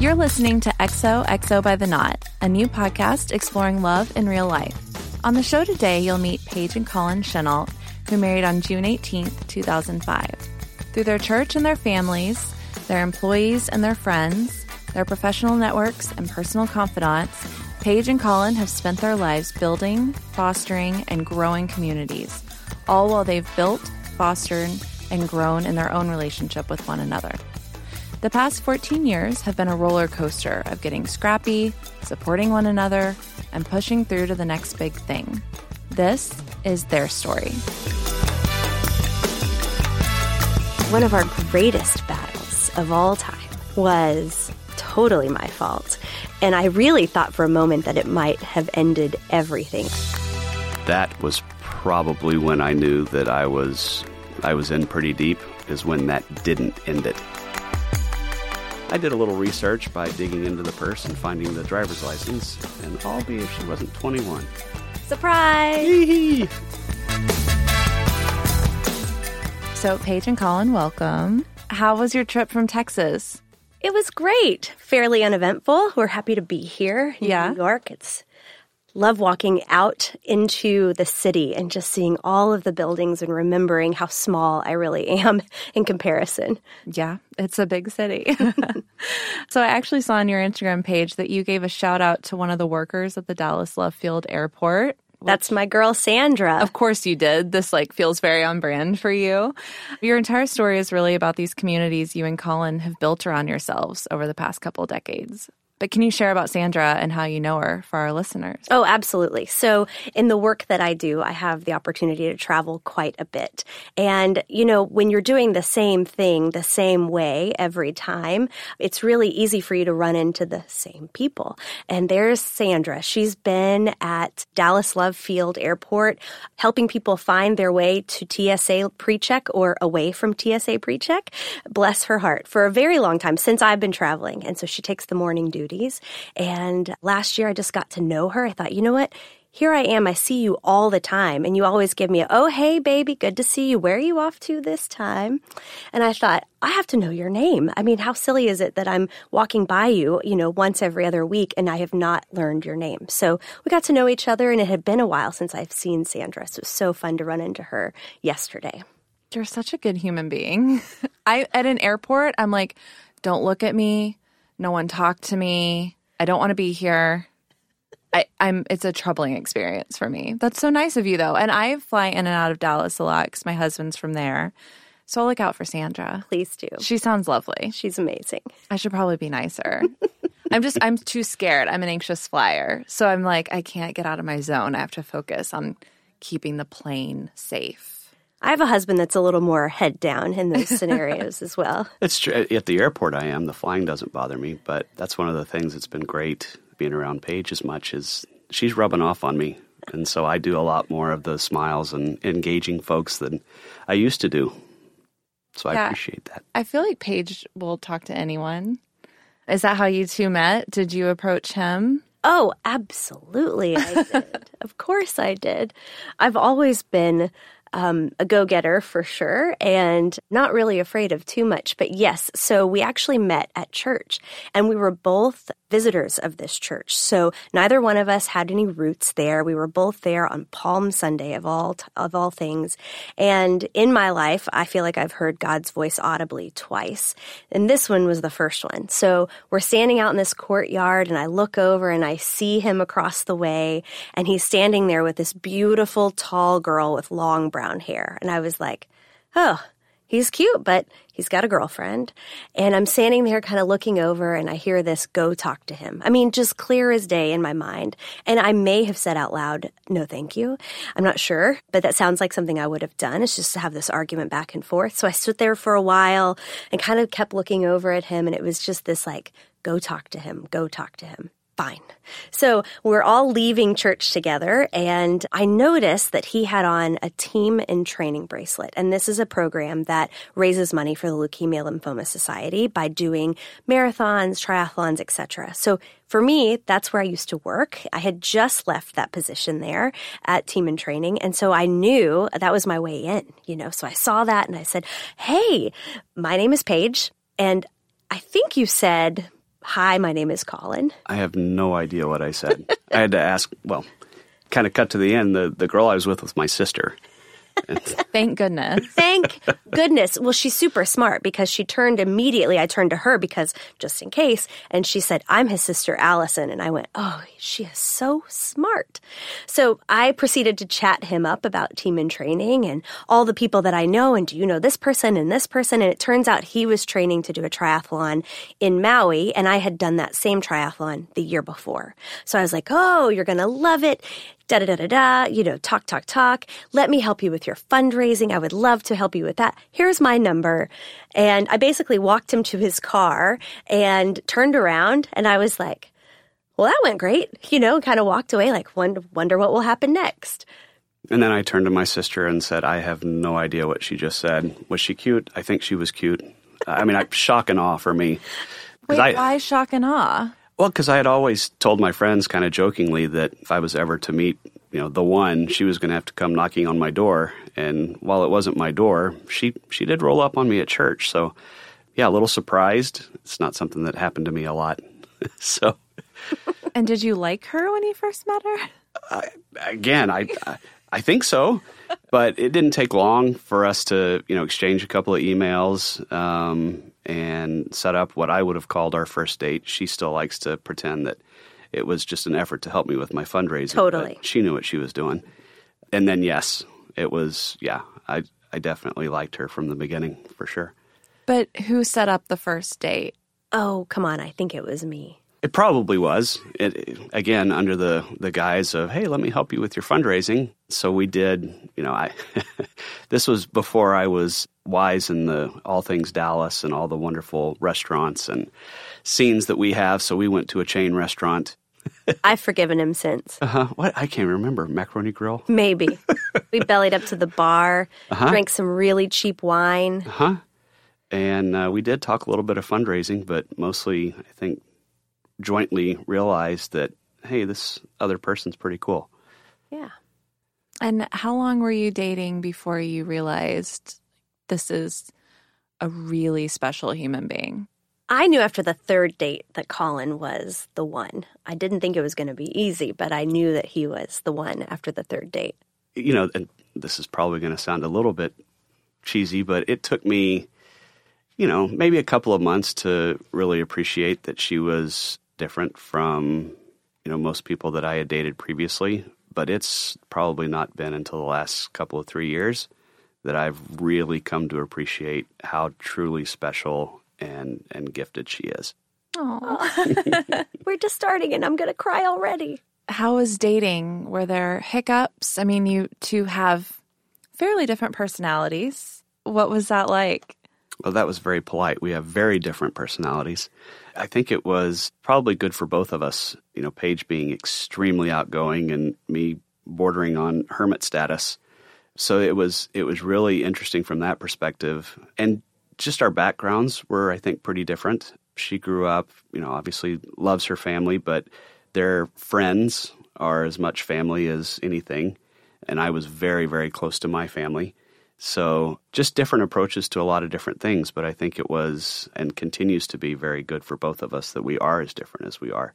You're listening to XOXO by the Knot, a new podcast exploring love in real life. On the show today, you'll meet Paige and Colin Chenault, who married on June 18th, 2005. Through their church and their families, their employees and their friends, their professional networks and personal confidants, Paige and Colin have spent their lives building, fostering, and growing communities, all while they've built, fostered, and grown in their own relationship with one another. The past 14 years have been a roller coaster of getting scrappy, supporting one another, and pushing through to the next big thing. This is their story. One of our greatest battles of all time was totally my fault. And I really thought for a moment that it might have ended everything. That was probably when I knew that I was I was in pretty deep is when that didn't end it. I did a little research by digging into the purse and finding the driver's license, and albeit she wasn't 21. Surprise! So, Paige and Colin, welcome. How was your trip from Texas? It was great. Fairly uneventful. We're happy to be here in Yeah. New York. It's love walking out into the city and just seeing all of the buildings and remembering how small I really am in comparison. Yeah, it's a big city. so, I actually saw on your Instagram page that you gave a shout out to one of the workers at the Dallas Love Field Airport. That's my girl Sandra. Of course you did. This like feels very on brand for you. Your entire story is really about these communities you and Colin have built around yourselves over the past couple decades. But can you share about Sandra and how you know her for our listeners? Oh, absolutely. So, in the work that I do, I have the opportunity to travel quite a bit. And, you know, when you're doing the same thing the same way every time, it's really easy for you to run into the same people. And there's Sandra. She's been at Dallas Love Field Airport helping people find their way to TSA pre-check or away from TSA pre-check. Bless her heart for a very long time since I've been traveling. And so she takes the morning duties. And last year I just got to know her. I thought, you know what? Here I am. I see you all the time. And you always give me a, oh, hey, baby, good to see you. Where are you off to this time? And I thought, I have to know your name. I mean, how silly is it that I'm walking by you, you know, once every other week and I have not learned your name? So we got to know each other and it had been a while since I've seen Sandra. So it was so fun to run into her yesterday. You're such a good human being. I at an airport, I'm like, don't look at me. No one talked to me. I don't want to be here. I, I'm. It's a troubling experience for me. That's so nice of you, though. And I fly in and out of Dallas a lot because my husband's from there. So I'll look out for Sandra. Please do. She sounds lovely. She's amazing. I should probably be nicer. I'm just. I'm too scared. I'm an anxious flyer, so I'm like, I can't get out of my zone. I have to focus on keeping the plane safe. I have a husband that's a little more head down in those scenarios as well. It's true. At the airport, I am. The flying doesn't bother me, but that's one of the things that's been great being around Paige as much as she's rubbing off on me. And so I do a lot more of the smiles and engaging folks than I used to do. So I appreciate that. I feel like Paige will talk to anyone. Is that how you two met? Did you approach him? Oh, absolutely. I did. of course I did. I've always been um, a go getter for sure and not really afraid of too much. But yes, so we actually met at church and we were both visitors of this church. So neither one of us had any roots there. We were both there on Palm Sunday of all, of all things. And in my life, I feel like I've heard God's voice audibly twice. And this one was the first one. So we're standing out in this courtyard and I look over and I see him across the way and he's standing there with this beautiful tall girl with long brown hair. And I was like, oh, he's cute, but he's got a girlfriend. And I'm standing there kind of looking over and I hear this go talk to him. I mean, just clear as day in my mind. And I may have said out loud, no, thank you. I'm not sure, but that sounds like something I would have done. It's just to have this argument back and forth. So I stood there for a while and kind of kept looking over at him. And it was just this like, go talk to him, go talk to him. Fine. So we're all leaving church together, and I noticed that he had on a team in training bracelet. And this is a program that raises money for the Leukemia Lymphoma Society by doing marathons, triathlons, etc. So for me, that's where I used to work. I had just left that position there at Team in Training. And so I knew that was my way in, you know. So I saw that and I said, Hey, my name is Paige. And I think you said Hi, my name is Colin. I have no idea what I said. I had to ask, well, kind of cut to the end. The, the girl I was with was my sister. Thank goodness. Thank goodness. Well, she's super smart because she turned immediately. I turned to her because just in case, and she said, I'm his sister Allison. And I went, Oh, she is so smart. So I proceeded to chat him up about team in training and all the people that I know. And do you know this person and this person? And it turns out he was training to do a triathlon in Maui, and I had done that same triathlon the year before. So I was like, Oh, you're going to love it da da da da da, you know, talk, talk, talk. Let me help you with your fundraising. I would love to help you with that. Here's my number. And I basically walked him to his car and turned around and I was like, well, that went great, you know, kind of walked away like, wonder, wonder what will happen next. And then I turned to my sister and said, I have no idea what she just said. Was she cute? I think she was cute. I mean, I, shock and awe for me. Wait, I, why shock and awe? Well, because I had always told my friends kind of jokingly that if I was ever to meet, you know, the one, she was going to have to come knocking on my door. And while it wasn't my door, she she did roll up on me at church. So, yeah, a little surprised. It's not something that happened to me a lot. so, and did you like her when you first met her? Uh, again, I, I I think so, but it didn't take long for us to you know exchange a couple of emails. Um, and set up what I would have called our first date. She still likes to pretend that it was just an effort to help me with my fundraising. Totally. She knew what she was doing. And then, yes, it was, yeah, I, I definitely liked her from the beginning for sure. But who set up the first date? Oh, come on. I think it was me. It probably was. It, again, under the, the guise of, hey, let me help you with your fundraising. So we did, you know, I this was before I was wise in the all things Dallas and all the wonderful restaurants and scenes that we have. So we went to a chain restaurant. I've forgiven him since. Uh huh. What? I can't remember. Macaroni Grill? Maybe. we bellied up to the bar, uh-huh. drank some really cheap wine. Uh huh. And uh, we did talk a little bit of fundraising, but mostly, I think, jointly realized that hey, this other person's pretty cool. Yeah. And how long were you dating before you realized this is a really special human being? I knew after the third date that Colin was the one. I didn't think it was going to be easy, but I knew that he was the one after the third date. You know, and this is probably going to sound a little bit cheesy, but it took me, you know, maybe a couple of months to really appreciate that she was different from you know most people that I had dated previously. But it's probably not been until the last couple of three years that I've really come to appreciate how truly special and and gifted she is. Oh, we're just starting, and I'm going to cry already. How was dating? Were there hiccups? I mean, you two have fairly different personalities. What was that like? Well, that was very polite. We have very different personalities. I think it was probably good for both of us. You know, Paige being extremely outgoing and me bordering on hermit status. So it was it was really interesting from that perspective. And just our backgrounds were, I think, pretty different. She grew up, you know, obviously loves her family, but their friends are as much family as anything. And I was very, very close to my family. So just different approaches to a lot of different things. But I think it was and continues to be very good for both of us that we are as different as we are.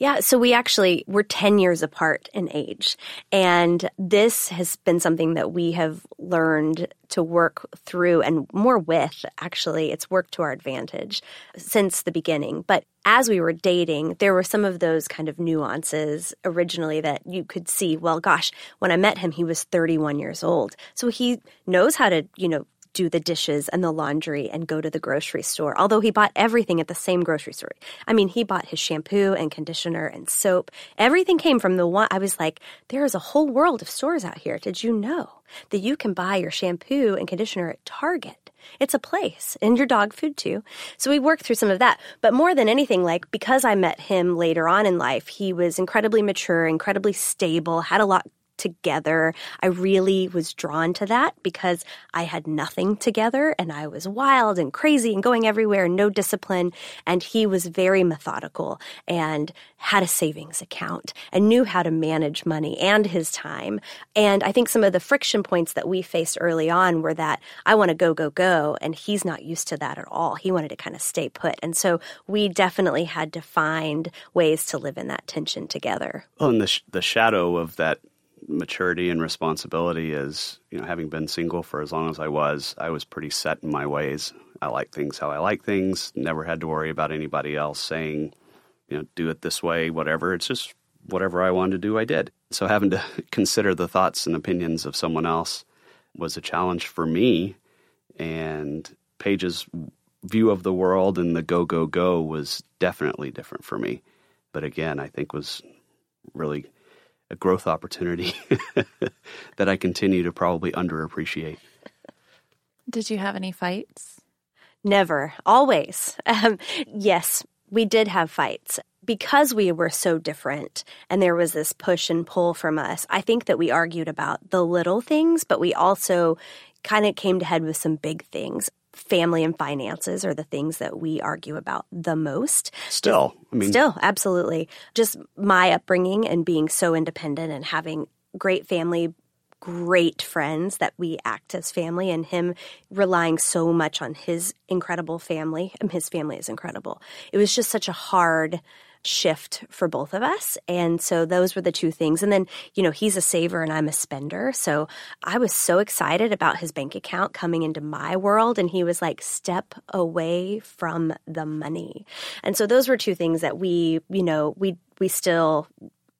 Yeah, so we actually we're 10 years apart in age. And this has been something that we have learned to work through and more with actually. It's worked to our advantage since the beginning. But as we were dating, there were some of those kind of nuances originally that you could see, well gosh, when I met him he was 31 years old. So he knows how to, you know, do the dishes and the laundry and go to the grocery store. Although he bought everything at the same grocery store. I mean, he bought his shampoo and conditioner and soap. Everything came from the one. I was like, there is a whole world of stores out here. Did you know that you can buy your shampoo and conditioner at Target? It's a place and your dog food too. So we worked through some of that. But more than anything, like because I met him later on in life, he was incredibly mature, incredibly stable, had a lot together. I really was drawn to that because I had nothing together and I was wild and crazy and going everywhere and no discipline. And he was very methodical and had a savings account and knew how to manage money and his time. And I think some of the friction points that we faced early on were that I want to go, go, go. And he's not used to that at all. He wanted to kind of stay put. And so we definitely had to find ways to live in that tension together. Well, and the, sh- the shadow of that maturity and responsibility is, you know, having been single for as long as I was, I was pretty set in my ways. I like things how I like things, never had to worry about anybody else saying, you know, do it this way, whatever. It's just whatever I wanted to do, I did. So having to consider the thoughts and opinions of someone else was a challenge for me. And Paige's view of the world and the go, go, go was definitely different for me. But again, I think was really a growth opportunity that I continue to probably underappreciate. Did you have any fights? Never, always. Um, yes, we did have fights because we were so different and there was this push and pull from us. I think that we argued about the little things, but we also kind of came to head with some big things family and finances are the things that we argue about the most. Still, I mean, still, absolutely. Just my upbringing and being so independent and having great family, great friends that we act as family, and him relying so much on his incredible family. And his family is incredible. It was just such a hard shift for both of us. And so those were the two things. And then, you know, he's a saver and I'm a spender. So I was so excited about his bank account coming into my world. And he was like, step away from the money. And so those were two things that we, you know, we, we still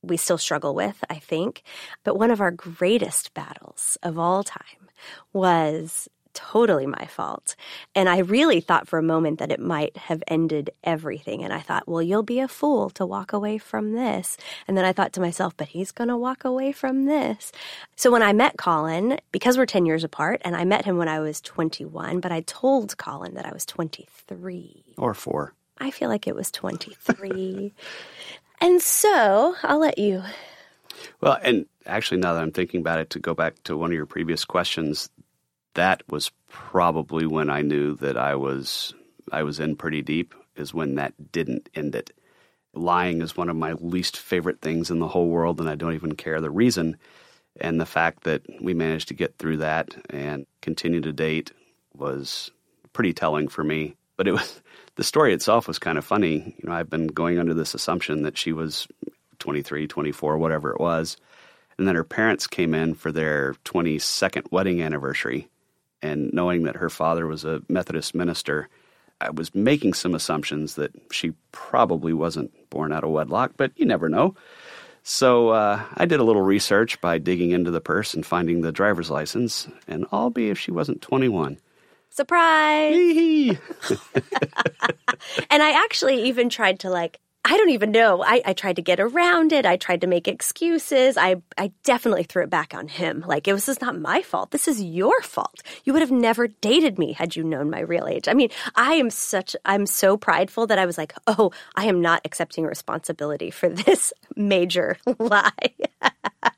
we still struggle with, I think. But one of our greatest battles of all time was totally my fault. And I really thought for a moment that it might have ended everything. And I thought, well, you'll be a fool to walk away from this. And then I thought to myself, but he's going to walk away from this. So when I met Colin, because we're 10 years apart, and I met him when I was 21, but I told Colin that I was 23. Or four. I feel like it was 23. and so I'll let you. Well, and actually, now that I'm thinking about it, to go back to one of your previous questions, that was probably when I knew that I was I was in pretty deep is when that didn't end it. Lying is one of my least favorite things in the whole world and I don't even care the reason. And the fact that we managed to get through that and continue to date was pretty telling for me. But it was the story itself was kind of funny. You know, I've been going under this assumption that she was 23, 24, whatever it was. And then her parents came in for their 22nd wedding anniversary and knowing that her father was a Methodist minister, I was making some assumptions that she probably wasn't born out of wedlock, but you never know. So uh, I did a little research by digging into the purse and finding the driver's license, and I'll be if she wasn't 21. Surprise! and I actually even tried to like I don't even know. I, I, tried to get around it. I tried to make excuses. I, I definitely threw it back on him. Like, it was just not my fault. This is your fault. You would have never dated me had you known my real age. I mean, I am such, I'm so prideful that I was like, oh, I am not accepting responsibility for this major lie.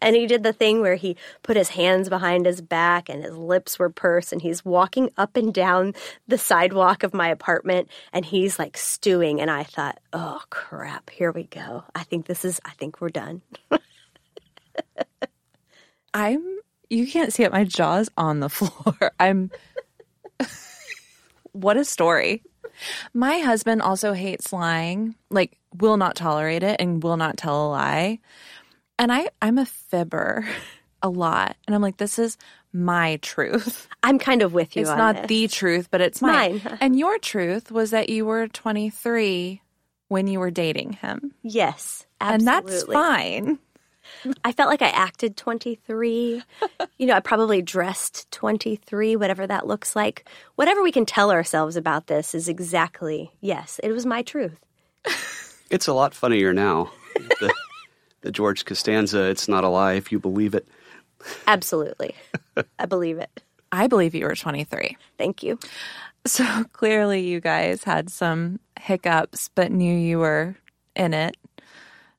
and he did the thing where he put his hands behind his back and his lips were pursed and he's walking up and down the sidewalk of my apartment and he's like stewing and I thought, "Oh crap, here we go. I think this is I think we're done." I'm you can't see it my jaw's on the floor. I'm What a story. My husband also hates lying, like will not tolerate it and will not tell a lie. And I, I'm a fibber a lot. And I'm like, this is my truth. I'm kind of with you. It's not this. the truth, but it's mine. mine. And your truth was that you were 23 when you were dating him. Yes, absolutely. And that's fine. I felt like I acted 23. you know, I probably dressed 23, whatever that looks like. Whatever we can tell ourselves about this is exactly, yes, it was my truth. It's a lot funnier now. The, the George Costanza, it's not a lie if you believe it. Absolutely. I believe it. I believe you were 23. Thank you. So clearly, you guys had some hiccups, but knew you were in it.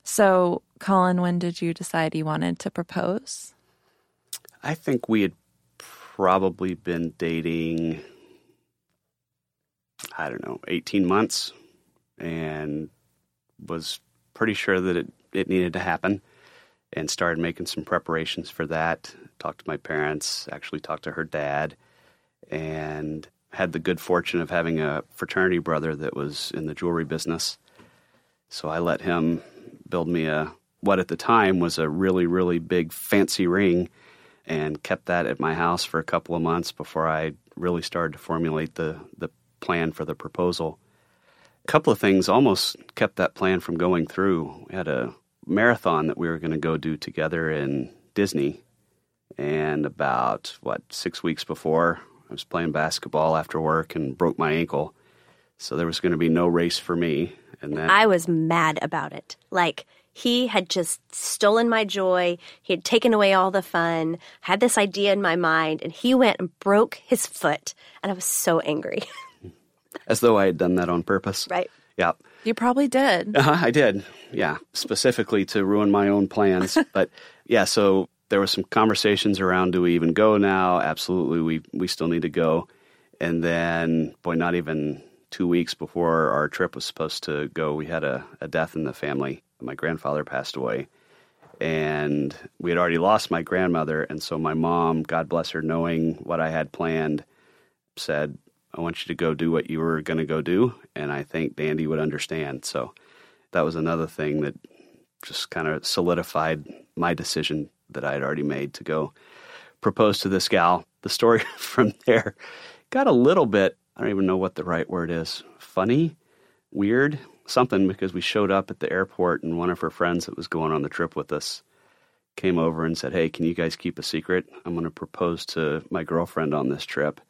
So, Colin, when did you decide you wanted to propose? I think we had probably been dating, I don't know, 18 months and was pretty sure that it, it needed to happen and started making some preparations for that. Talked to my parents, actually talked to her dad, and had the good fortune of having a fraternity brother that was in the jewelry business. So I let him build me a what at the time was a really really big fancy ring and kept that at my house for a couple of months before I really started to formulate the the plan for the proposal. A couple of things almost kept that plan from going through. We had a marathon that we were going to go do together in Disney and about what 6 weeks before I was playing basketball after work and broke my ankle. So there was going to be no race for me. And then I was mad about it. Like he had just stolen my joy. He had taken away all the fun. Had this idea in my mind, and he went and broke his foot. And I was so angry. as though I had done that on purpose. right. Yeah. You probably did. Uh-huh, I did. Yeah, specifically to ruin my own plans. but yeah, so there was some conversations around do we even go now? Absolutely, we we still need to go. And then, boy, not even two weeks before our trip was supposed to go, we had a, a death in the family. My grandfather passed away. And we had already lost my grandmother. And so my mom, God bless her, knowing what I had planned, said, I want you to go do what you were going to go do. And I think Dandy would understand. So that was another thing that just kind of solidified my decision that I had already made to go propose to this gal. The story from there got a little bit, I don't even know what the right word is, funny, weird, something because we showed up at the airport and one of her friends that was going on the trip with us came over and said, Hey, can you guys keep a secret? I'm going to propose to my girlfriend on this trip.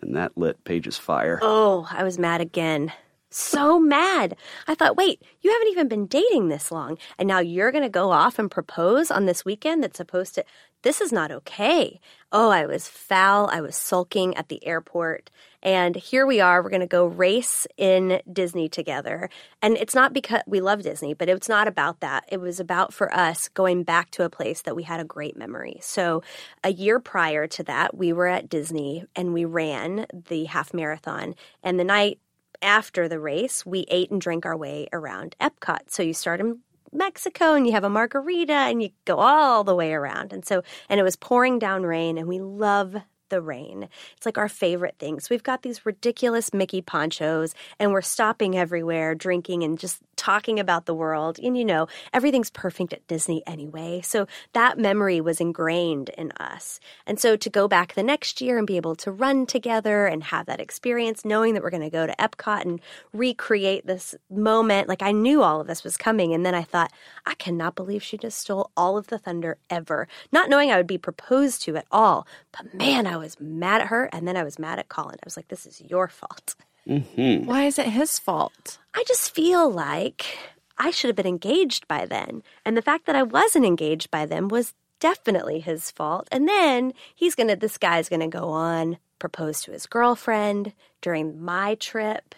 And that lit Paige's fire. Oh, I was mad again. So mad. I thought, wait, you haven't even been dating this long. And now you're going to go off and propose on this weekend that's supposed to. This is not okay. Oh, I was foul. I was sulking at the airport. And here we are. We're going to go race in Disney together. And it's not because we love Disney, but it's not about that. It was about for us going back to a place that we had a great memory. So a year prior to that, we were at Disney and we ran the half marathon. And the night after the race, we ate and drank our way around Epcot. So you start in Mexico and you have a margarita and you go all the way around. And so, and it was pouring down rain and we love the rain. It's like our favorite things. We've got these ridiculous Mickey ponchos and we're stopping everywhere, drinking and just talking about the world. And you know, everything's perfect at Disney anyway. So that memory was ingrained in us. And so to go back the next year and be able to run together and have that experience, knowing that we're going to go to Epcot and recreate this moment, like I knew all of this was coming. And then I thought, I cannot believe she just stole all of the thunder ever, not knowing I would be proposed to at all. But man, I was mad at her. And then I was mad at Colin. I was like, this is your fault. Mm-hmm. Why is it his fault? I just feel like I should have been engaged by then. And the fact that I wasn't engaged by then was definitely his fault. And then he's going to, this guy's going to go on, propose to his girlfriend during my trip.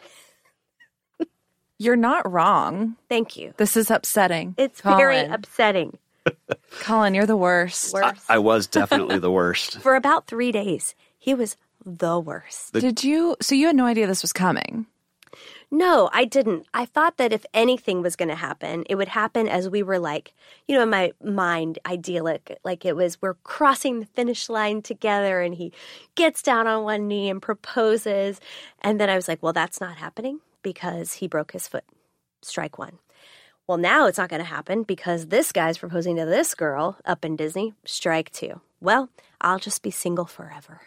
You're not wrong. Thank you. This is upsetting. It's very upsetting. Colin, you're the worst. Worse. I, I was definitely the worst. For about three days, he was the worst. Did you? So you had no idea this was coming. No, I didn't. I thought that if anything was going to happen, it would happen as we were like, you know, in my mind, idyllic. Like it was, we're crossing the finish line together and he gets down on one knee and proposes. And then I was like, well, that's not happening because he broke his foot. Strike one. Well, now it's not going to happen because this guy's proposing to this girl up in Disney. Strike two. Well, I'll just be single forever.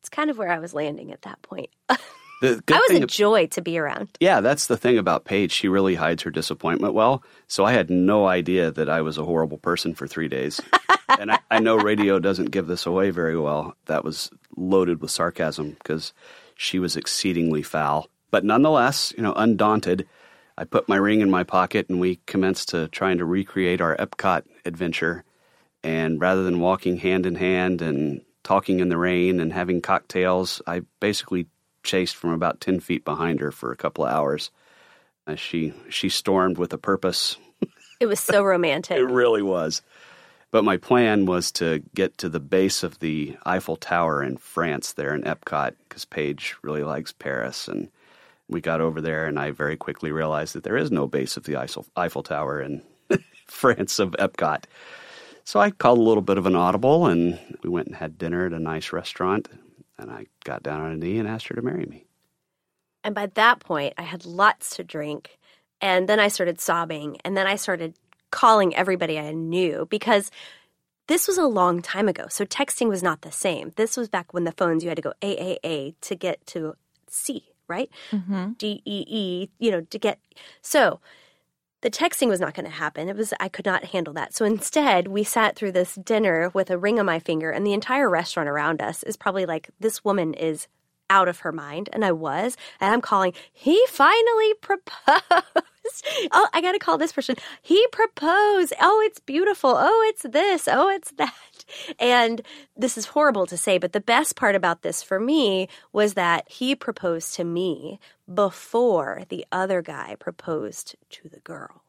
It's kind of where I was landing at that point. The good I was a joy to be around. Yeah, that's the thing about Paige. She really hides her disappointment well. So I had no idea that I was a horrible person for three days. and I, I know radio doesn't give this away very well. That was loaded with sarcasm because she was exceedingly foul. But nonetheless, you know, undaunted, I put my ring in my pocket and we commenced to trying to recreate our Epcot adventure. And rather than walking hand in hand and talking in the rain and having cocktails, I basically chased from about 10 feet behind her for a couple of hours. Uh, she, she stormed with a purpose. It was so romantic. It really was. But my plan was to get to the base of the Eiffel Tower in France, there in Epcot, because Paige really likes Paris. And we got over there, and I very quickly realized that there is no base of the Eiffel, Tower in France of Epcot. So I called a little bit of an audible, and we went and had dinner at a nice restaurant. And I got down on a knee and asked her to marry me. And by that point, I had lots to drink. And then I started sobbing. And then I started calling everybody I knew because this was a long time ago. So texting was not the same. This was back when the phones, you had to go AAA to get to C, right? Mm-hmm. D E E, you know, to get. So the texting was not going to happen. It was, I could not handle that. So instead, we sat through this dinner with a ring on my finger, and the entire restaurant around us is probably like, this woman is out of her mind. And I was. And I'm calling, he finally proposed. oh, I got to call this person. He proposed. Oh, it's beautiful. Oh, it's this. Oh, it's that. And this is horrible to say, but the best part about this for me was that he proposed to me before the other guy proposed to the girl.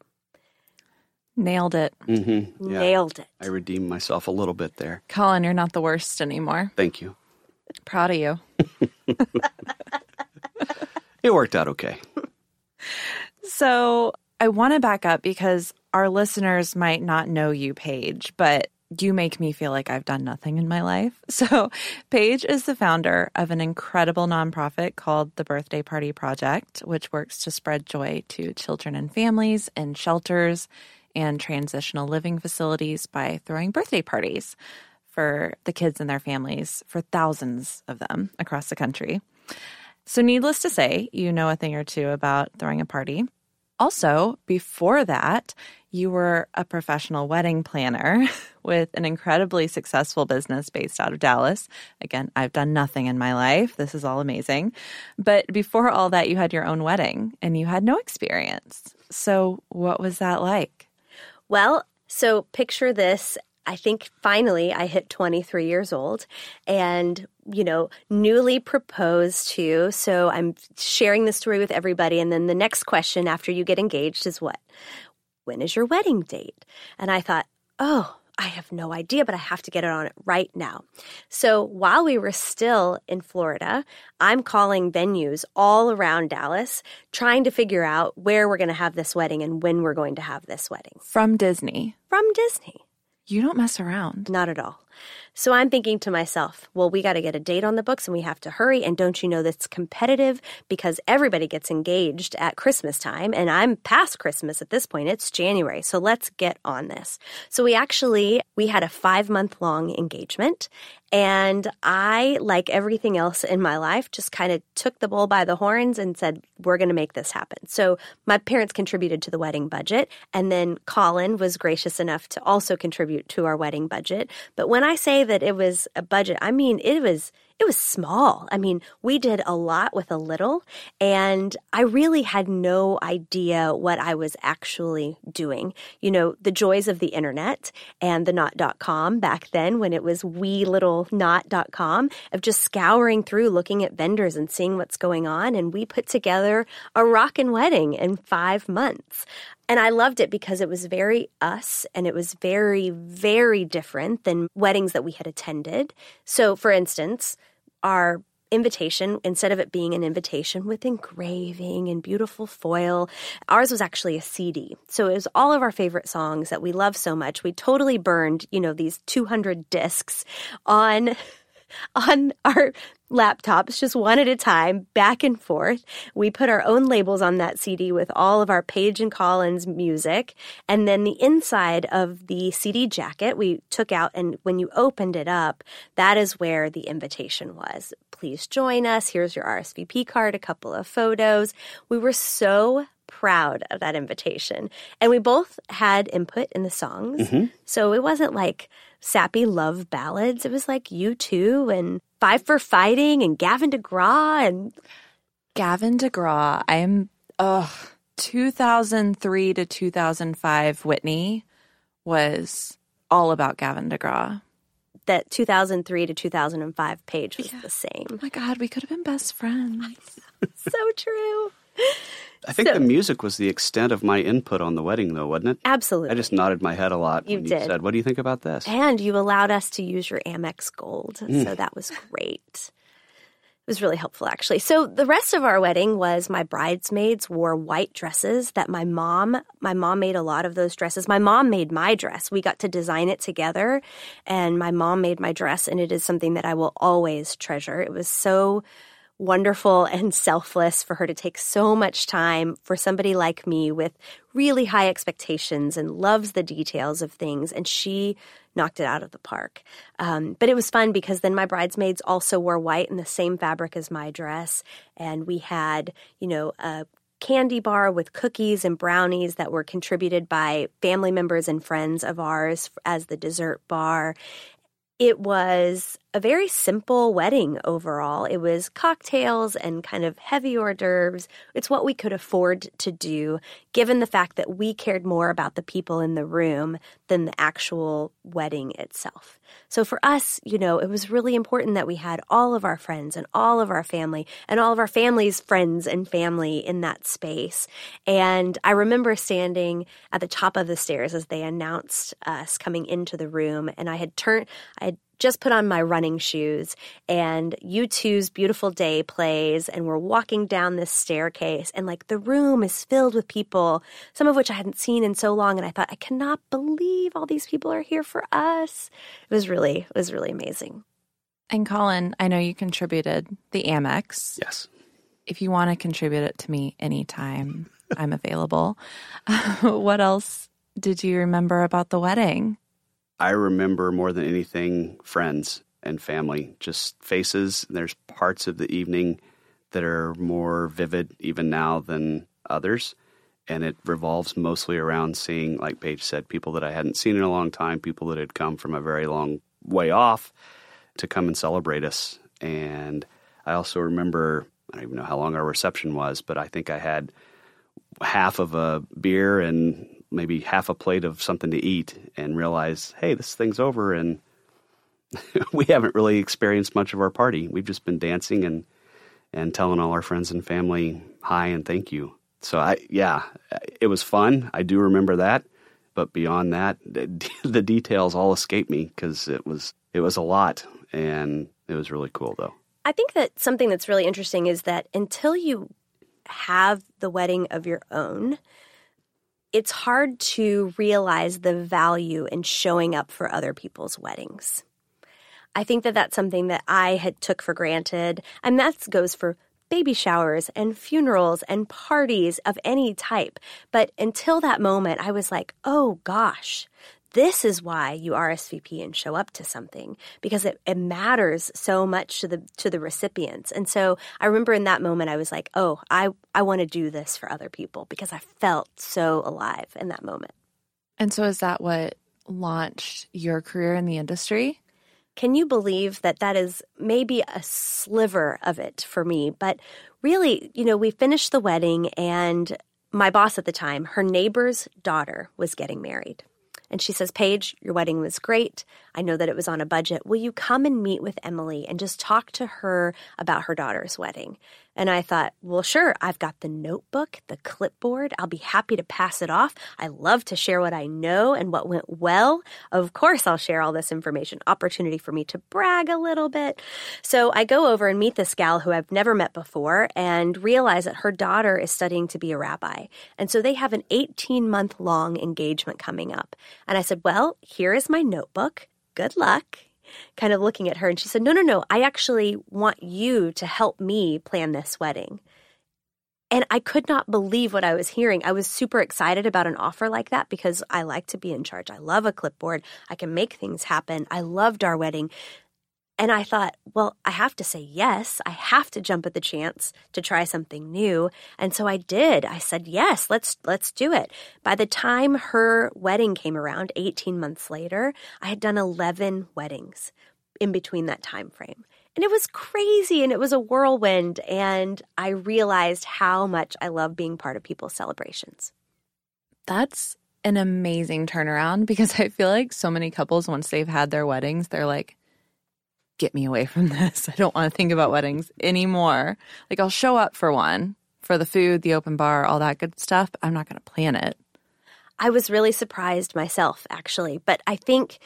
Nailed it. Mm-hmm. Yeah. Nailed it. I redeemed myself a little bit there. Colin, you're not the worst anymore. Thank you. Proud of you. It worked out okay. So I want to back up because our listeners might not know you, Paige, but you make me feel like I've done nothing in my life. So, Paige is the founder of an incredible nonprofit called the Birthday Party Project, which works to spread joy to children and families in shelters and transitional living facilities by throwing birthday parties for the kids and their families, for thousands of them across the country. So, needless to say, you know a thing or two about throwing a party. Also, before that, you were a professional wedding planner with an incredibly successful business based out of Dallas. Again, I've done nothing in my life. This is all amazing. But before all that, you had your own wedding and you had no experience. So, what was that like? Well, so picture this. I think finally I hit 23 years old and, you know, newly proposed to. So I'm sharing the story with everybody. And then the next question after you get engaged is what? When is your wedding date? And I thought, oh, I have no idea, but I have to get it on it right now. So while we were still in Florida, I'm calling venues all around Dallas, trying to figure out where we're going to have this wedding and when we're going to have this wedding From Disney. from Disney. You don't mess around. Not at all. So I'm thinking to myself, well, we got to get a date on the books and we have to hurry. And don't you know that's competitive because everybody gets engaged at Christmas time and I'm past Christmas at this point. It's January. So let's get on this. So we actually, we had a five month long engagement and I, like everything else in my life, just kind of took the bull by the horns and said, we're going to make this happen. So my parents contributed to the wedding budget. And then Colin was gracious enough to also contribute to our wedding budget. But when I say that it was a budget, I mean, it was, it was small. I mean, we did a lot with a little, and I really had no idea what I was actually doing. You know, the joys of the internet and the knot.com back then when it was wee little knot.com of just scouring through looking at vendors and seeing what's going on. And we put together a rockin' wedding in five months. And I loved it because it was very us and it was very, very different than weddings that we had attended. So, for instance, our invitation, instead of it being an invitation with engraving and beautiful foil, ours was actually a CD. So it was all of our favorite songs that we love so much. We totally burned, you know, these 200 discs on on our laptops, just one at a time, back and forth. We put our own labels on that CD with all of our Paige and Colin's music. And then the inside of the CD jacket we took out, and when you opened it up, that is where the invitation was. Please join us. Here's your RSVP card, a couple of photos. We were so proud of that invitation. And we both had input in the songs. Mm-hmm. So it wasn't like sappy love ballads. It was like U2 and Five for Fighting and Gavin DeGraw and Gavin DeGraw, I'm, ugh, 2003 to 2005 Whitney was all about Gavin DeGraw. that 2003 to 2005 Paige was the same. Oh same. my God, we could have been best friends. so true. I think So- the music was the extent of my input on the wedding, though, wasn't it? Absolutely. I just nodded my head a lot You when you did. said, "What do you think about this?" And you allowed us to use your Amex Gold. So mm. that was great. It was really helpful, actually. So the rest of our wedding was my bridesmaids wore white dresses that my mom, my mom made a lot of those dresses. My mom made my dress. We got to design it together and my mom made my dress and it is something that I will always treasure. It was so wonderful and selfless for her to take so much time for somebody like me with really high expectations and loves the details of things. And she knocked it out of the park. Um, but it was fun because then my bridesmaids also wore white in the same fabric as my dress. And we had, you know, a candy bar with cookies and brownies that were contributed by family members and friends of ours as the dessert bar. It was a very simple wedding overall. It was cocktails and kind of heavy hors d'oeuvres. It's what we could afford to do, given the fact that we cared more about the people in the room than the actual wedding itself. So for us, you know, it was really important that we had all of our friends and all of our family and all of our family's friends and family in that space. And I remember standing at the top of the stairs as they announced us coming into the room, and I had turned, I had just put on my running shoes and U2's Beautiful Day plays and we're walking down this staircase and like the room is filled with people, some of which I hadn't seen in so long and I thought I cannot believe all these people are here for us. It was really it was really amazing. And Colin, I know you contributed the Amex. Yes. If you want to contribute it to me anytime, I'm available. what else did you remember about the wedding? I remember more than anything friends and family, just faces. There's parts of the evening that are more vivid even now than others. And it revolves mostly around seeing, like Paige said, people that I hadn't seen in a long time, people that had come from a very long way off to come and celebrate us. And I also remember, I don't even know how long our reception was, but I think I had half of a beer and maybe half a plate of something to eat and realize, hey, this thing's over and we haven't really experienced much of our party. We've just been dancing and and telling all our friends and family hi and thank you. So I yeah, it was fun. I do remember that, but beyond that, the, details all escape me because it was it was a lot and it was really cool though. I think that something that's really interesting is that until you have the wedding of your own, it's hard to realize the value in showing up for other people's weddings. I think that that's something that I had took for granted, and that goes for baby showers and funerals and parties of any type. But until that moment, I was like, oh gosh, this is why you RSVP and show up to something because it, it matters so much to the to the recipients. And so I remember in that moment I was like, oh, I, I want to do this for other people because I felt so alive in that moment. And so, is that what launched your career in the industry? Can you believe that that is maybe a sliver of it for me? But really, you know, we finished the wedding, and my boss at the time, her neighbor's daughter was getting married. And she says, Paige, your wedding was great. I know that it was on a budget. Will you come and meet with Emily and just talk to her about her daughter's wedding? And I thought, well, sure, I've got the notebook, the clipboard. I'll be happy to pass it off. I love to share what I know and what went well. Of course, I'll share all this information. Opportunity for me to brag a little bit. So I go over and meet this gal who I've never met before and realize that her daughter is studying to be a rabbi. And so they have an 18 month long engagement coming up. And I said, well, here is my notebook. Good luck kind of looking at her and she said, No, no, no, I actually want you to help me plan this wedding. And I could not believe what I was hearing. I was super excited about an offer like that because I like to be in charge. I love a clipboard. I can make things happen. I loved our wedding. And I thought, well, I have to say yes. I have to jump at the chance to try something new. And so I did. I said, yes, let's let's do it. By the time her wedding came around 18 months later, I had done 11 weddings in between that time frame. And it was crazy and it was a whirlwind and I realized how much I love being part of people's celebrations. That's an amazing turnaround because I feel like so many couples, once they've had their weddings, they're like, get me away from this. I don't want to think about weddings anymore. Like, I'll show up for one, for the food, the open bar, all that good stuff. I'm not going to plan it. I was really surprised myself, actually. But I think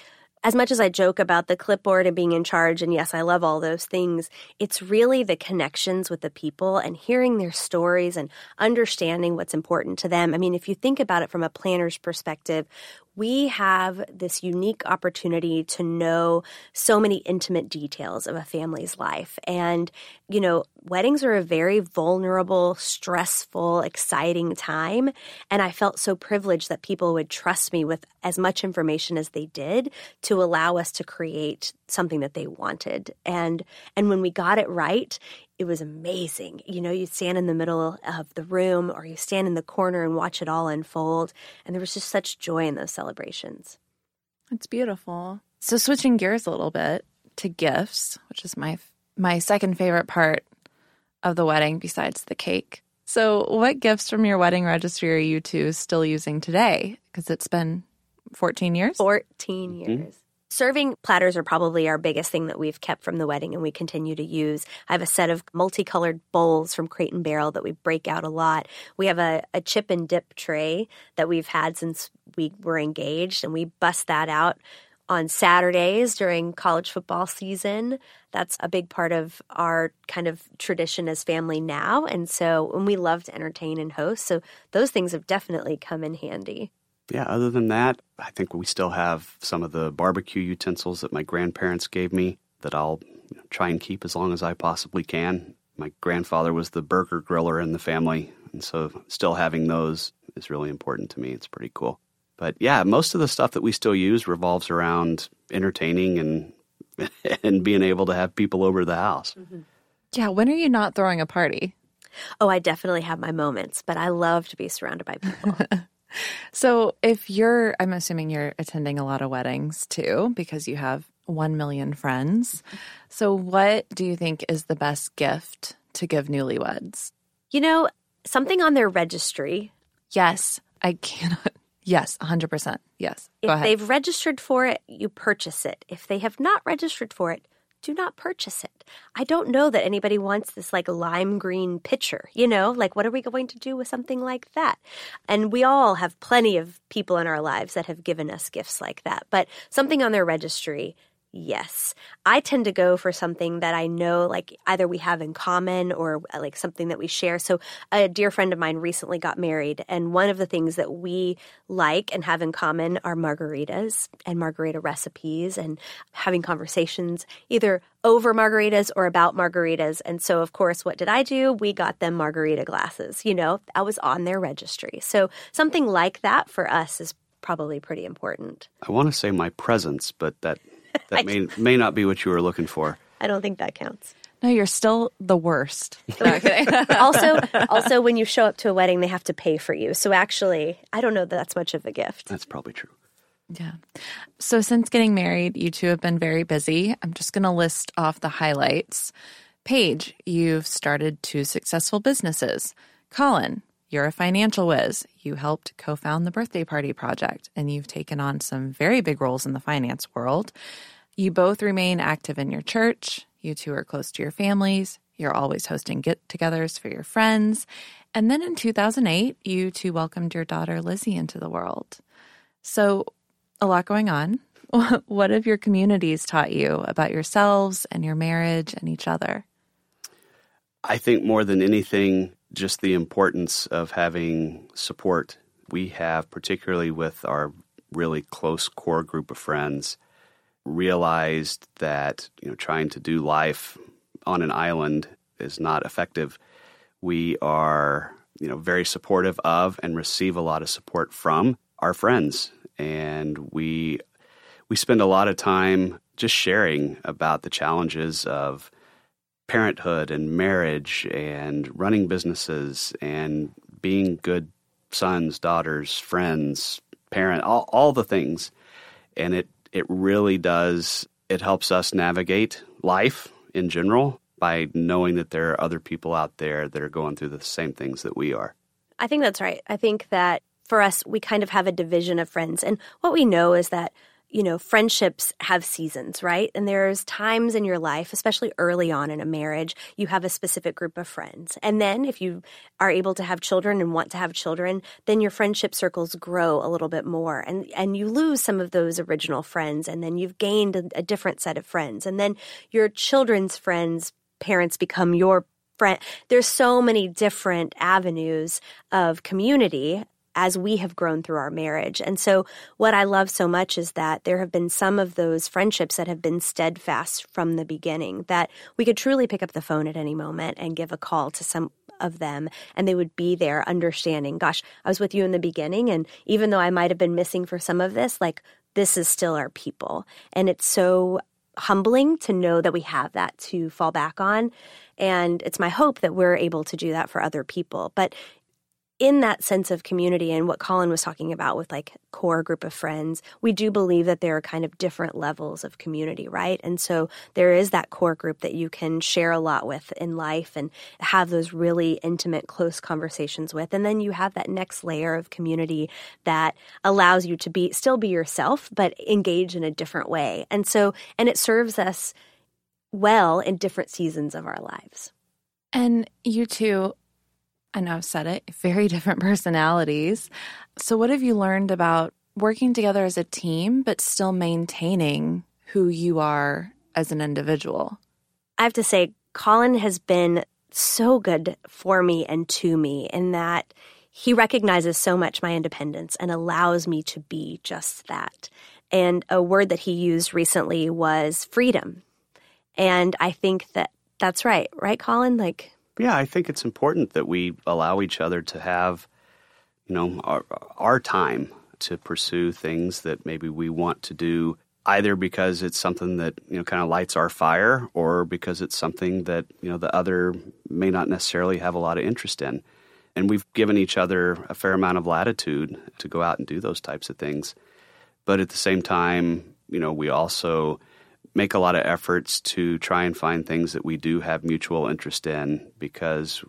as much as I joke about the clipboard and being in charge, and yes, I love all those things, it's really the connections with the people and hearing their stories and understanding what's important to them. I mean, if you think about it from a planner's perspective, we have this unique opportunity to know so many intimate details of a family's life. And, you know, weddings are a very vulnerable, stressful, exciting time. And I felt so privileged that people would trust me with as much information as they did to allow us to create something that they wanted. And, and when we got it right, it was amazing. You know, you stand in the middle of the room or you stand in the corner and watch it all unfold. And there was just such joy in those celebrations. It's beautiful. So switching gears a little bit to gifts, which is my my second favorite part of the wedding besides the cake. So, what gifts from your wedding registry are you two still using today? Because it's been 14 years? 14 mm-hmm. Serving platters are probably our biggest thing that we've kept from the wedding and we continue to use. I have a set of multicolored bowls from Crate and Barrel that we break out a lot. We have a, a chip and dip tray that we've had since we were engaged and we bust that out on Saturdays during college football season. That's a big part of our kind of tradition as family now. And so, and we love to entertain and host. So, those things have definitely come in handy yeah, other than that, I think we still have some of the barbecue utensils that my grandparents gave me that I'll try and keep as long as I possibly can. My grandfather was the burger griller in the family, and so still having those is really important to me. It's pretty cool. But yeah, most of the stuff that we still use revolves around entertaining and and being able to have people over the house. Mm-hmm. Yeah, when are you not throwing a party? Oh, I definitely have my moments, but I love to be surrounded by people. So, if you're, I'm assuming you're attending a lot of weddings too, because you have 1 million friends. So, what do you think is the best gift to give newlyweds? You know, something on their registry. Yes, I cannot. Yes, 100%. Yes. If they've registered for it, you purchase it. If they have not registered for it, do not purchase it. I don't know that anybody wants this like lime green pitcher, you know? Like, what are we going to do with something like that? And we all have plenty of people in our lives that have given us gifts like that. But something on their registry Yes. I tend to go for something that I know like either we have in common or uh, like something that we share. So a dear friend of mine recently got married and one of the things that we like and have in common are margaritas and margarita recipes and having conversations either over margaritas or about margaritas. And so of course, what did I do? We got them margarita glasses. You know, I was on their registry. So something like that for us is probably pretty important. I want to say my presence, but that that may may not be what you were looking for. I don't think that counts. No, you're still the worst. also, also, when you show up to a wedding, they have to pay for you. So actually, I don't know that that's much of a gift. That's probably true. Yeah. So since getting married, you two have been very busy. I'm just going to list off the highlights. Paige, you've started two successful businesses. Colin, you're a financial whiz. You helped co found the Birthday Party Project, and you've taken on some very big roles in the finance world. You both remain active in your church. You two are close to your families. You're always hosting get togethers for your friends. And then in 2008, you two welcomed your daughter Lizzie into the world. So, a lot going on. what have your communities taught you about yourselves and your marriage and each other? I think more than anything, just the importance of having support. We have, particularly with our really close core group of friends, realized that you know trying to do life on an island is not effective. We are you know very supportive of and receive a lot of support from our friends, and we we spend a lot of time just sharing about the challenges of parenthood and marriage and running businesses and being good sons, daughters, friends, parent, all, all the things. And it, it really does, it helps us navigate life in general by knowing that there are other people out there that are going through the same things that we are. I think that's right. I think that for us, we kind of have a division of friends. And what we know is that you know, friendships have seasons, right? And there's times in your life, especially early on in a marriage, you have a specific group of friends. And then if you are able to have children and want to have children, then your friendship circles grow a little bit more and, and you lose some of those original friends. And then you've gained a, a different set of friends. And then your children's friends, parents become your friend. There's so many different avenues of community as we have grown through our marriage. And so, what I love so much is that there have been some of those friendships that have been steadfast from the beginning, that we could truly pick up the phone at any moment and give a call to some of them and they would be there understanding gosh i was with you in the beginning and even though i might have been missing for some of this like this is still our people and it's so humbling to know that we have that to fall back on and it's my hope that we're able to do that for other people but in that sense of community and what Colin was talking about with like core group of friends, we do believe that there are kind of different levels of community, right? And so there is that core group that you can share a lot with in life and have those really intimate, close conversations with. And then you have that next layer of community that allows you to be still be yourself, but engage in a different way. And so, and it serves us well in different seasons of our lives. And you two I know I've said it, very different personalities. So, what have you learned about working together as a team, but still maintaining who you are as an individual? I have to say, Colin has been so good for me and to me in that he recognizes so much my independence and allows me to be just that. And a word that he used recently was freedom. And I think that that's right, right, Colin? Like, yeah, I think it's important that we allow each other to have, you know, our, our time to pursue things that maybe we want to do either because it's something that you know kind of lights our fire or because it's something that you know the other may not necessarily have a lot of interest in. And we've given each other a fair amount of latitude to go out and do those types of things. But at the same time you know we also make a lot of efforts to try and find things that we do have mutual interest in because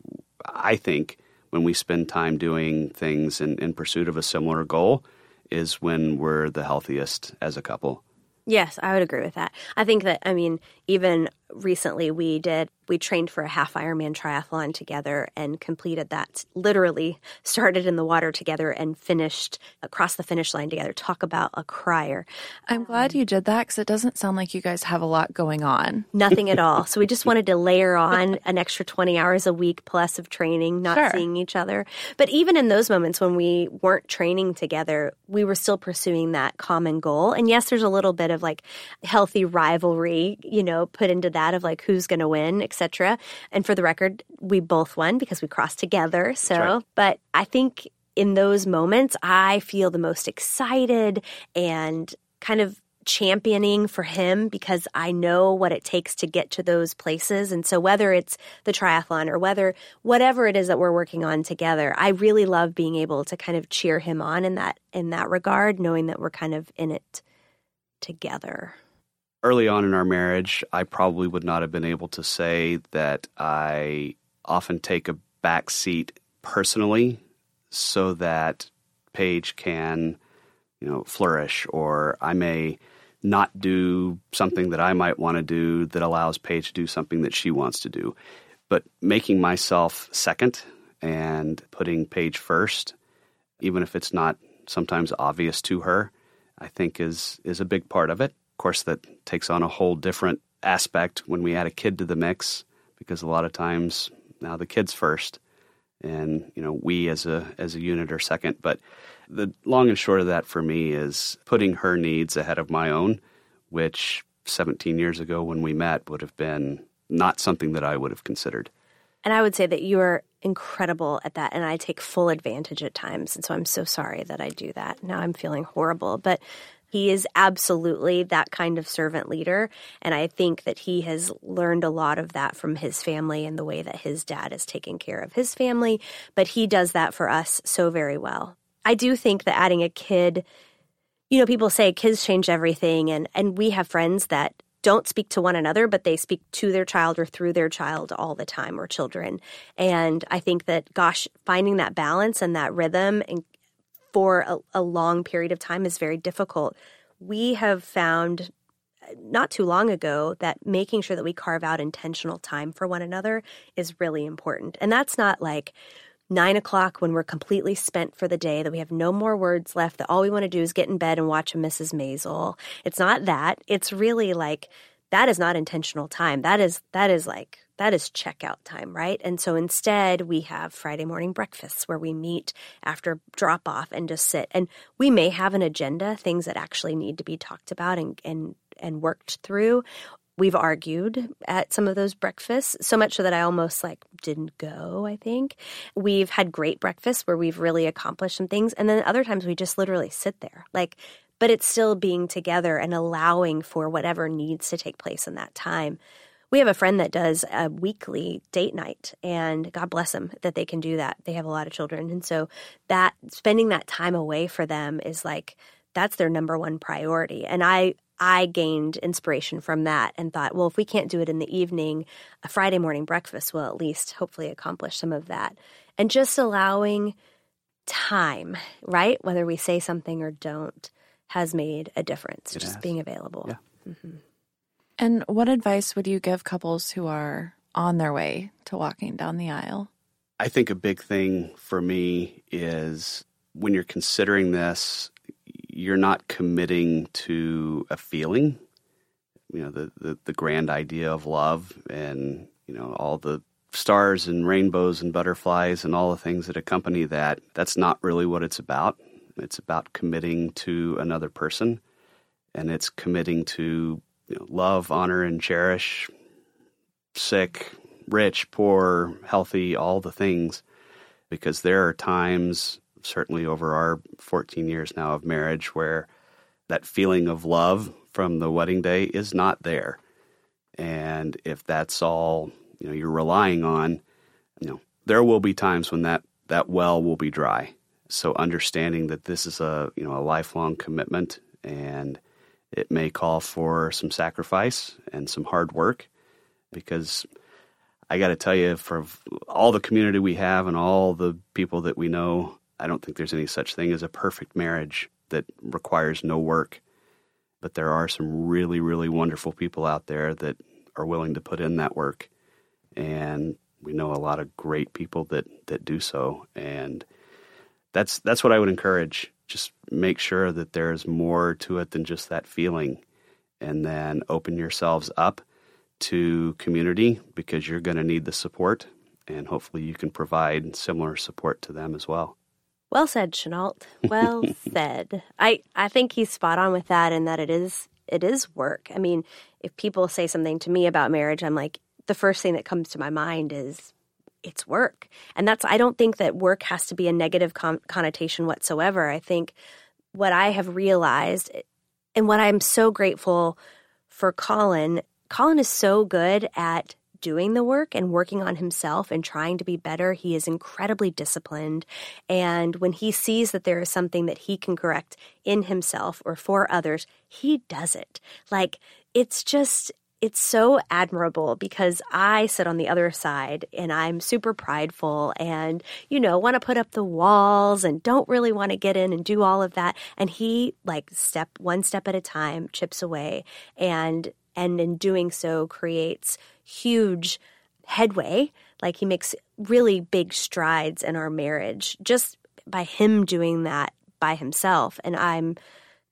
I think when we spend time doing things in, in pursuit of a similar goal is when we're the healthiest as a couple. Yes, I would agree with that. I think that, I mean, even recently we did we trained for a half Ironman triathlon together and completed that. Literally started in the water together and finished across the finish line together. Talk about a crier. I'm glad um, you did that because it doesn't sound like you guys have a lot going on. Nothing at all. So we just wanted to layer on an extra 20 hours a week plus of training, not sure. seeing each other. But even in those moments when we weren't training together, we were still pursuing that common goal. And yes, there's a little bit of like healthy rivalry, you know, put into that of like who's going to win, etc. And for the record, we both won because we crossed together. So, right. but I think in those moments, I feel the most excited and kind of championing for him because I know what it takes to get to those places. And so whether it's the triathlon or whether whatever it is that we're working on together, I really love being able to kind of cheer him on in that in that regard, knowing that we're kind of in it together early on in our marriage, I probably would not have been able to say that I often take a back seat personally so that Paige can, you know, flourish, or I may not do something that I might want to do that allows Paige to do something that she wants to do. But making myself second and putting Paige first, even if it's not sometimes obvious to her, I think is is a big part of it. Of course, that takes on a whole different aspect when we add a kid to the mix, because a lot of times now the kid's first, and you know we as a as a unit are second. But the long and short of that for me is putting her needs ahead of my own, which 17 years ago when we met would have been not something that I would have considered. And I would say that you are incredible at that. And I take full advantage at times. And so I'm so sorry that I do that. Now I'm feeling horrible. But he is absolutely that kind of servant leader. And I think that he has learned a lot of that from his family and the way that his dad is taking care of his family. But he does that for us so very well. I do think that adding a kid, you know, people say kids change everything. And, and we have friends that don't speak to one another, but they speak to their child or through their child all the time or children. And I think that, gosh, finding that balance and that rhythm and for a, a long period of time is very difficult. we have found not too long ago that making sure that we carve out intentional time for one another is really important. And that's not like nine o'clock when we're completely spent for the day, that we have no more words left, that all we want to do is get in bed and watch a Mrs. Maisel. It's not that. It's really like that is not intentional time. That is that is like that is checkout time, right? And so instead, we have Friday morning breakfasts where we meet after drop off and just sit. And we may have an agenda, things that actually need to be talked about and, and and worked through. We've argued at some of those breakfasts, so much so that I almost like didn't go, I think. We've had great breakfasts where we've really accomplished some things. And then other times we just literally sit there. Like, but it's still being together and allowing for whatever needs to take place in that time. We have a friend that does a weekly date night, and God bless them that they can do that. They have a lot of children. And so that spending that time away for them is like, that's their number one priority. And I, I gained inspiration from that and thought, well, if we can't do it in the evening, a Friday morning breakfast will at least hopefully accomplish some of that. And just allowing time, right? Whether we say something or don't, has made a difference. It just has. being available. Yeah. Mm-hmm. And what advice would you give couples who are on their way to walking down the aisle? I think a big thing for me is when you're considering this, you're not committing to a feeling. You know, the, the, the grand idea of love and, you know, all the stars and rainbows and butterflies and all the things that accompany that. That's not really what it's about. It's about committing to another person and it's committing to you know, love, honor, and cherish sick, rich, poor, healthy, all the things. Because there are times, certainly over our 14 years now of marriage, where that feeling of love from the wedding day is not there. And if that's all you know you're relying on, you know, there will be times when that, that well will be dry. So understanding that this is a you know a lifelong commitment and it may call for some sacrifice and some hard work because I got to tell you, for all the community we have and all the people that we know, I don't think there's any such thing as a perfect marriage that requires no work. But there are some really, really wonderful people out there that are willing to put in that work. And we know a lot of great people that, that do so. And that's that's what I would encourage. Just make sure that there's more to it than just that feeling. And then open yourselves up to community because you're going to need the support, and hopefully you can provide similar support to them as well. Well said, Chenault. Well said. I, I think he's spot on with that and that it is it is work. I mean, if people say something to me about marriage, I'm like, the first thing that comes to my mind is it's work. And that's I don't think that work has to be a negative con- connotation whatsoever. I think what I have realized and what I'm so grateful for Colin, Colin is so good at doing the work and working on himself and trying to be better. He is incredibly disciplined. And when he sees that there is something that he can correct in himself or for others, he does it. Like, it's just, it's so admirable because I sit on the other side and I'm super prideful and, you know, want to put up the walls and don't really want to get in and do all of that. And he, like, step one step at a time, chips away and and in doing so creates huge headway like he makes really big strides in our marriage just by him doing that by himself and i'm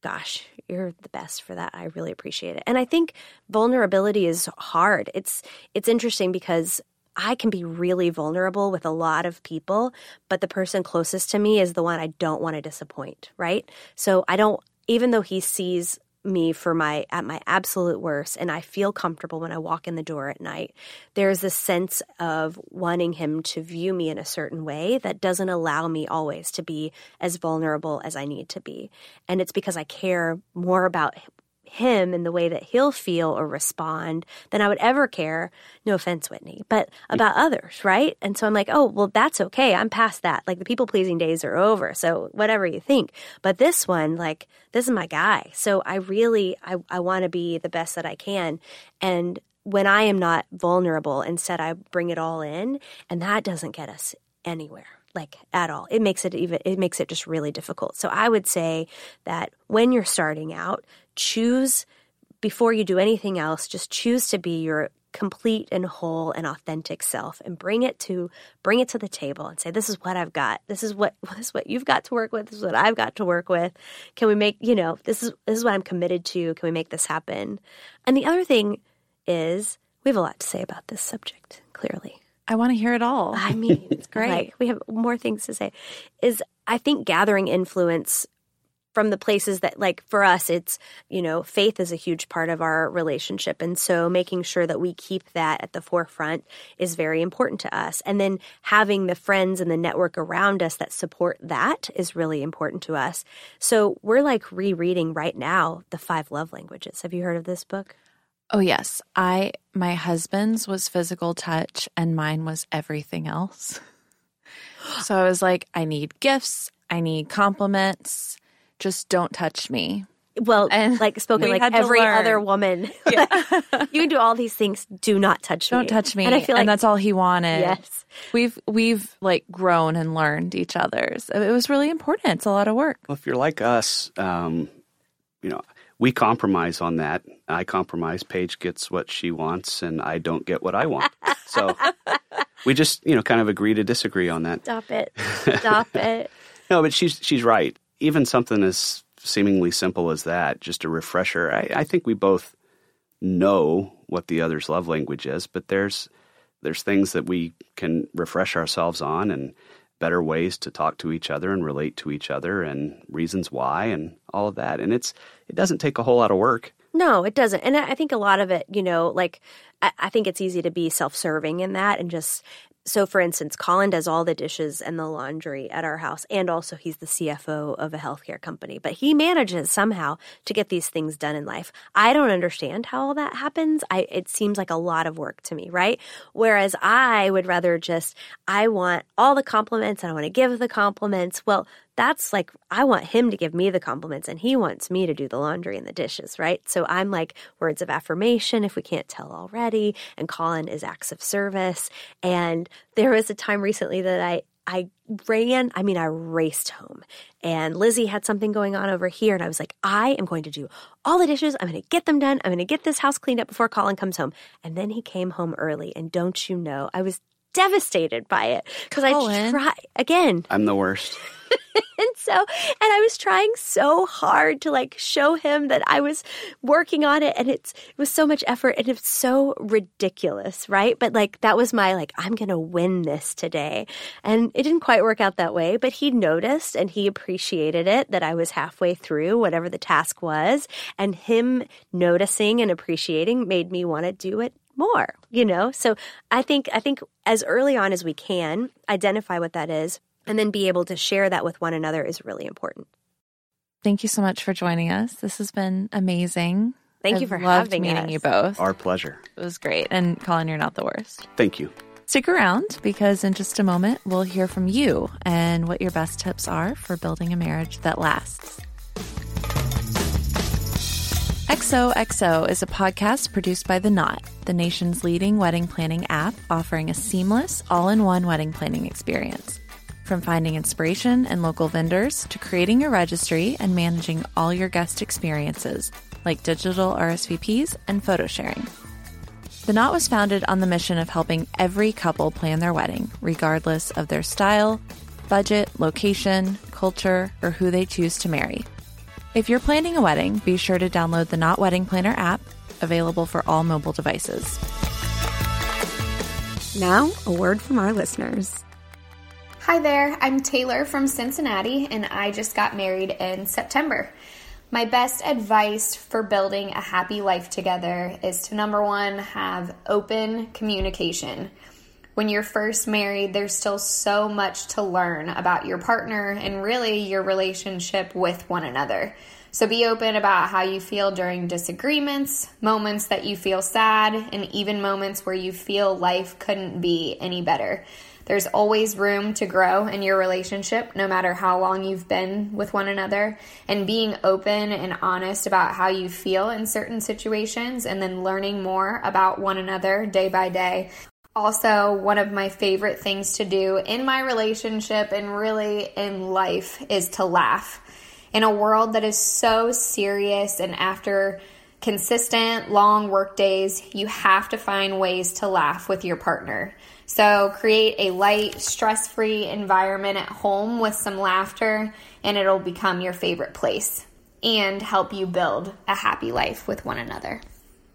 gosh you're the best for that. I really appreciate it. And i think vulnerability is hard. It's it's interesting because I can be really vulnerable with a lot of people, but the person closest to me is the one I don't want to disappoint, right? So I don't, even though he sees me for my at my absolute worst and I feel comfortable when I walk in the door at night. There's this sense of wanting him to view me in a certain way that doesn't allow me always to be as vulnerable as I need to be. And it's because I care more about him in the way that he'll feel or respond than I would ever care, no offense, Whitney, but about others, right? And so I'm like, oh, well, that's okay. I'm past that. Like the people pleasing days are over. So whatever you think. But this one, like, this is my guy. So I really, I, I want to be the best that I can. And when I am not vulnerable, instead I bring it all in, and that doesn't get us anywhere. like at all. It makes it even it makes it just really difficult. So I would say that when you're starting out, choose before you do anything else, just choose to be your complete and whole and authentic self and bring it to bring it to the table and say this is what I've got. This is what this is what you've got to work with. This is what I've got to work with. Can we make, you know, this is this is what I'm committed to. Can we make this happen? And the other thing is we have a lot to say about this subject, clearly. I want to hear it all. I mean, it's great. Like, we have more things to say. Is I think gathering influence from the places that like for us it's you know faith is a huge part of our relationship. And so making sure that we keep that at the forefront is very important to us. And then having the friends and the network around us that support that is really important to us. So we're like rereading right now the five love languages. Have you heard of this book? Oh yes, I my husband's was physical touch and mine was everything else. So I was like I need gifts, I need compliments, just don't touch me. well And like spoken like every learn. other woman Yeah. you can do all these things do not touch me don't touch me. and i feel like that's all he wanted. yes We've we've like grown and learned each other's. It was really important. It's a lot of work. Well, if you're like us, um, you know, we compromise on that. I compromise. Paige gets what she wants, and I don't get what I want. So we just, you know, kind of agree to disagree on that. stop it stop it No, but she's she's right. Even something as seemingly simple as that, just a refresher. I, I think we both know what the other's love language is, but there's there's things that we can refresh ourselves on and better ways to talk to each other and relate to each other and reasons why and all of that. And it's it doesn't take a whole lot of work. No, it doesn't. And I think a lot of it, you know, like I think it's easy to be self serving in that and just so for instance, Colin does all the dishes and the laundry at our house and also he's the CFO of a healthcare company, but he manages somehow to get these things done in life. I don't understand how all that happens. I it seems like a lot of work to me, right? Whereas I would rather just I want all the compliments and I want to give the compliments. Well, that's like I want him to give me the compliments and he wants me to do the laundry and the dishes, right? So I'm like words of affirmation if we can't tell already, and Colin is acts of service. And there was a time recently that I I ran, I mean I raced home. And Lizzie had something going on over here and I was like, I am going to do all the dishes. I'm going to get them done. I'm going to get this house cleaned up before Colin comes home. And then he came home early and don't you know, I was devastated by it because I Colin. try again I'm the worst. and so and i was trying so hard to like show him that i was working on it and it's it was so much effort and it's so ridiculous right but like that was my like i'm gonna win this today and it didn't quite work out that way but he noticed and he appreciated it that i was halfway through whatever the task was and him noticing and appreciating made me want to do it more you know so i think i think as early on as we can identify what that is and then be able to share that with one another is really important. Thank you so much for joining us. This has been amazing. Thank you I've for loved having meeting us. you both. Our pleasure. It was great. And Colin, you're not the worst. Thank you. Stick around because in just a moment, we'll hear from you and what your best tips are for building a marriage that lasts. XOXO is a podcast produced by The Knot, the nation's leading wedding planning app offering a seamless, all in one wedding planning experience. From finding inspiration and local vendors to creating your registry and managing all your guest experiences, like digital RSVPs and photo sharing. The Knot was founded on the mission of helping every couple plan their wedding, regardless of their style, budget, location, culture, or who they choose to marry. If you're planning a wedding, be sure to download the Knot Wedding Planner app, available for all mobile devices. Now, a word from our listeners. Hi there, I'm Taylor from Cincinnati, and I just got married in September. My best advice for building a happy life together is to number one, have open communication. When you're first married, there's still so much to learn about your partner and really your relationship with one another. So be open about how you feel during disagreements, moments that you feel sad, and even moments where you feel life couldn't be any better. There's always room to grow in your relationship, no matter how long you've been with one another. And being open and honest about how you feel in certain situations, and then learning more about one another day by day Also, one of my favorite things to do in my relationship and really in life is to laugh. In a world that is so serious and after consistent long work days, you have to find ways to laugh with your partner. So create a light, stress free environment at home with some laughter, and it'll become your favorite place and help you build a happy life with one another.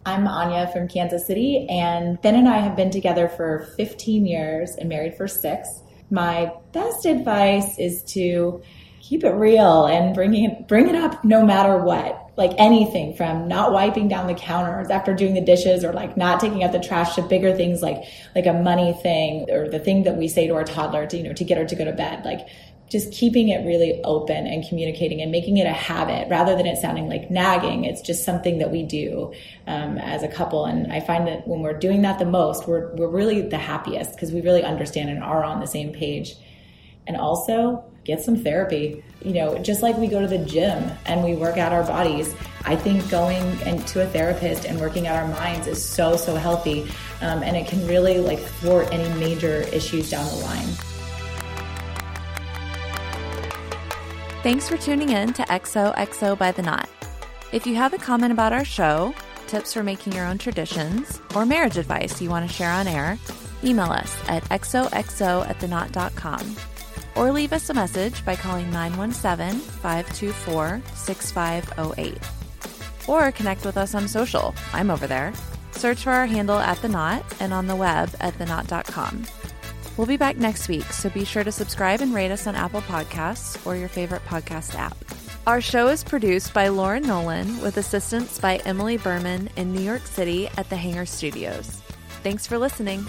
I'm Anya from Kansas City, and Ben and I have been together for 15 years and married for six. My best advice is to keep it real and bring it, bring it up no matter what like anything from not wiping down the counters after doing the dishes or like not taking out the trash to bigger things like like a money thing or the thing that we say to our toddler to you know to get her to go to bed like just keeping it really open and communicating and making it a habit rather than it sounding like nagging. It's just something that we do um, as a couple. And I find that when we're doing that the most, we're, we're really the happiest because we really understand and are on the same page. And also, get some therapy. You know, just like we go to the gym and we work out our bodies, I think going into a therapist and working out our minds is so, so healthy. Um, and it can really like thwart any major issues down the line. Thanks for tuning in to XOXO by the Knot. If you have a comment about our show, tips for making your own traditions, or marriage advice you want to share on air, email us at xoxo at or leave us a message by calling 917 524 6508. Or connect with us on social. I'm over there. Search for our handle at The Knot and on the web at theknot.com. We'll be back next week, so be sure to subscribe and rate us on Apple Podcasts or your favorite podcast app. Our show is produced by Lauren Nolan with assistance by Emily Berman in New York City at the Hangar Studios. Thanks for listening.